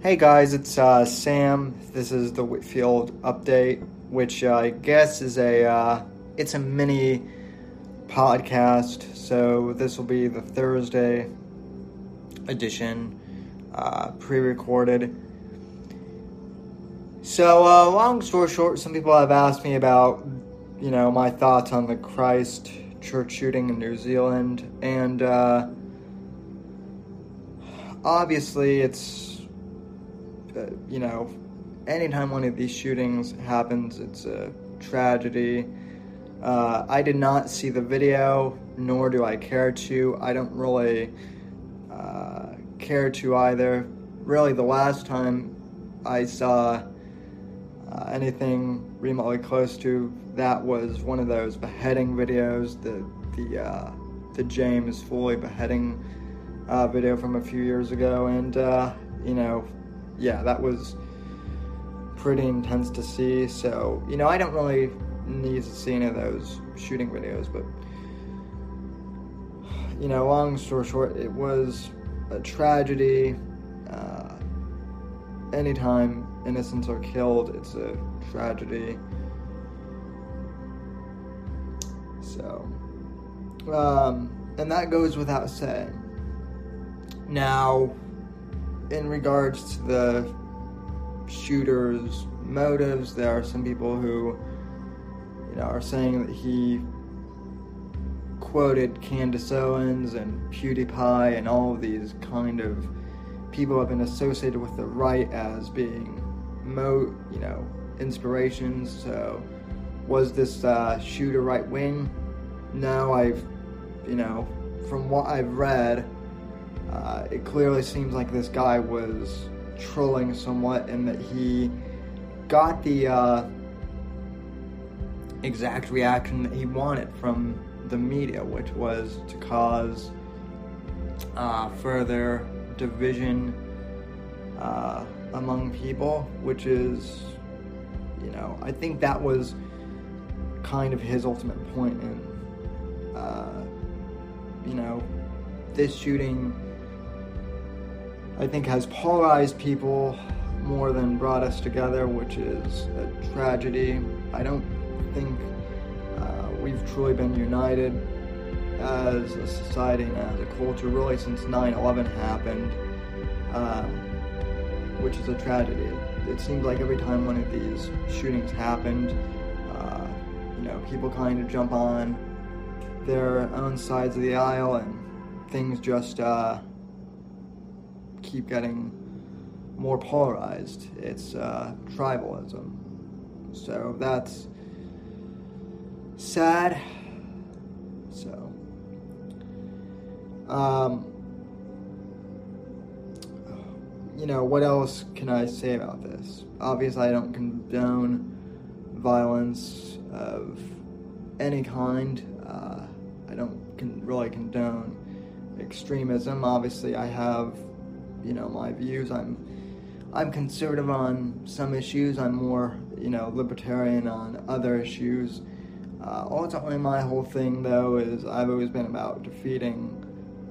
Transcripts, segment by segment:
Hey guys, it's uh, Sam. This is the Whitfield update, which I guess is a uh, it's a mini podcast. So this will be the Thursday edition, uh, pre-recorded. So uh, long story short, some people have asked me about you know my thoughts on the Christ church shooting in New Zealand, and uh, obviously it's you know, anytime one of these shootings happens, it's a tragedy. Uh, I did not see the video, nor do I care to. I don't really uh, care to either. Really, the last time I saw uh, anything remotely close to that was one of those beheading videos, the the uh, the James Foley beheading uh, video from a few years ago, and you know yeah, that was pretty intense to see. So, you know, I don't really need to see any of those shooting videos, but, you know, long story short, it was a tragedy. Uh, anytime innocents are killed, it's a tragedy. So, um, and that goes without saying. Now, in regards to the shooter's motives, there are some people who, you know, are saying that he quoted Candace Owens and PewDiePie and all of these kind of people have been associated with the right as being mo, you know, inspirations. So, was this uh, shooter right wing? No, I've, you know, from what I've read uh, it clearly seems like this guy was trolling somewhat and that he got the uh, exact reaction that he wanted from the media, which was to cause uh, further division uh, among people, which is, you know, I think that was kind of his ultimate point in, uh, you know, this shooting I think has polarized people more than brought us together, which is a tragedy. I don't think uh, we've truly been united as a society and as a culture really since 9-11 happened, um, which is a tragedy. It seems like every time one of these shootings happened, uh, you know, people kind of jump on their own sides of the aisle and things just uh, keep getting more polarized. It's uh, tribalism. So that's sad. So, um, you know, what else can I say about this? Obviously, I don't condone violence of any kind. Uh, I don't con- really condone extremism. Obviously, I have you know my views. I'm I'm conservative on some issues. I'm more you know libertarian on other issues. Uh, ultimately, my whole thing though is I've always been about defeating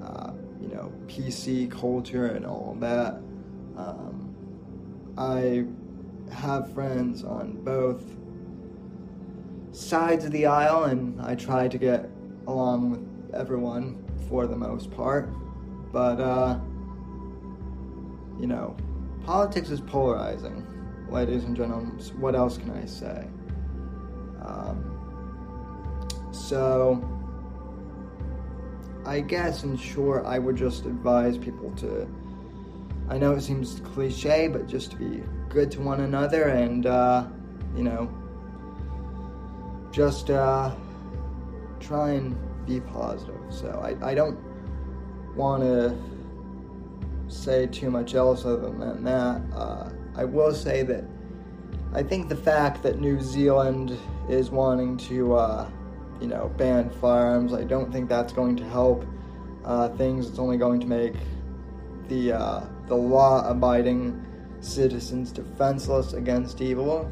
uh, you know PC culture and all that. Um, I have friends on both sides of the aisle, and I try to get along with everyone for the most part. But uh, you know, politics is polarizing, ladies and gentlemen. What else can I say? Um, so, I guess in short, I would just advise people to. I know it seems cliche, but just to be good to one another and, uh, you know, just uh, try and be positive. So I, I don't want to say too much else other than that. Uh, I will say that I think the fact that New Zealand is wanting to, uh, you know, ban firearms, I don't think that's going to help uh, things. It's only going to make the uh, the law-abiding citizens defenseless against evil.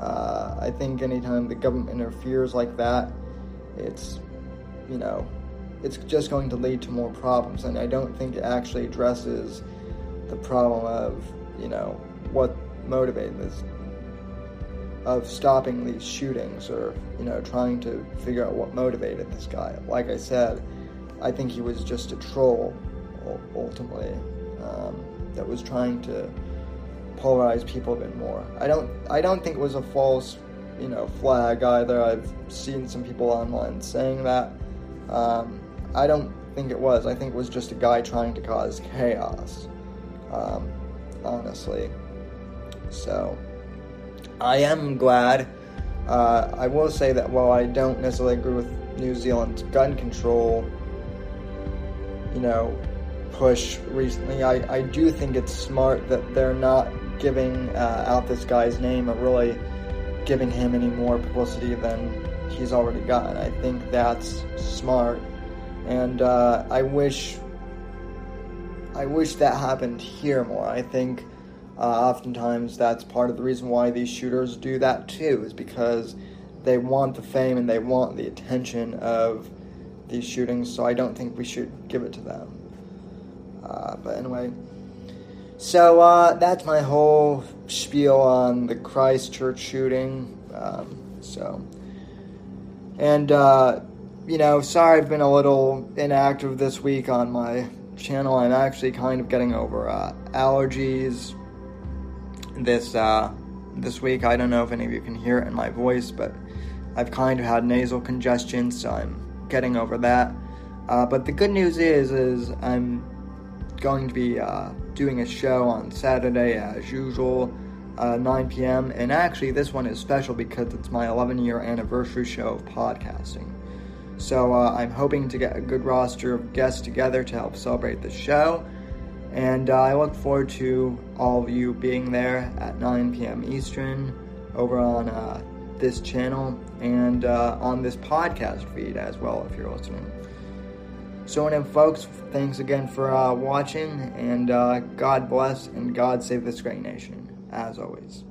Uh, I think anytime the government interferes like that, it's, you know, it's just going to lead to more problems. And I don't think it actually addresses the problem of you know, what motivated this of stopping these shootings or you know trying to figure out what motivated this guy. Like I said, I think he was just a troll ultimately um, that was trying to polarize people a bit more. I don't I don't think it was a false you know flag either. I've seen some people online saying that. Um, I don't think it was. I think it was just a guy trying to cause chaos. Um, honestly, so I am glad. Uh, I will say that while I don't necessarily agree with New Zealand's gun control, you know, push recently, I, I do think it's smart that they're not giving uh, out this guy's name or really giving him any more publicity than he's already gotten. I think that's smart, and uh, I wish I wish that happened here more. I think uh, oftentimes, that's part of the reason why these shooters do that too, is because they want the fame and they want the attention of these shootings. So I don't think we should give it to them. Uh, but anyway, so uh, that's my whole spiel on the Christchurch shooting. Um, so, and uh, you know, sorry I've been a little inactive this week on my channel. I'm actually kind of getting over uh, allergies this uh, this week. I don't know if any of you can hear it in my voice, but I've kind of had nasal congestion, so I'm getting over that. Uh, but the good news is, is I'm going to be uh, doing a show on Saturday as usual, uh, 9 p.m. And actually, this one is special because it's my 11 year anniversary show of podcasting. So uh, I'm hoping to get a good roster of guests together to help celebrate the show. And uh, I look forward to all of you being there at 9 p.m. Eastern over on uh, this channel and uh, on this podcast feed as well if you're listening. So, anyway, folks, thanks again for uh, watching, and uh, God bless and God save this great nation, as always.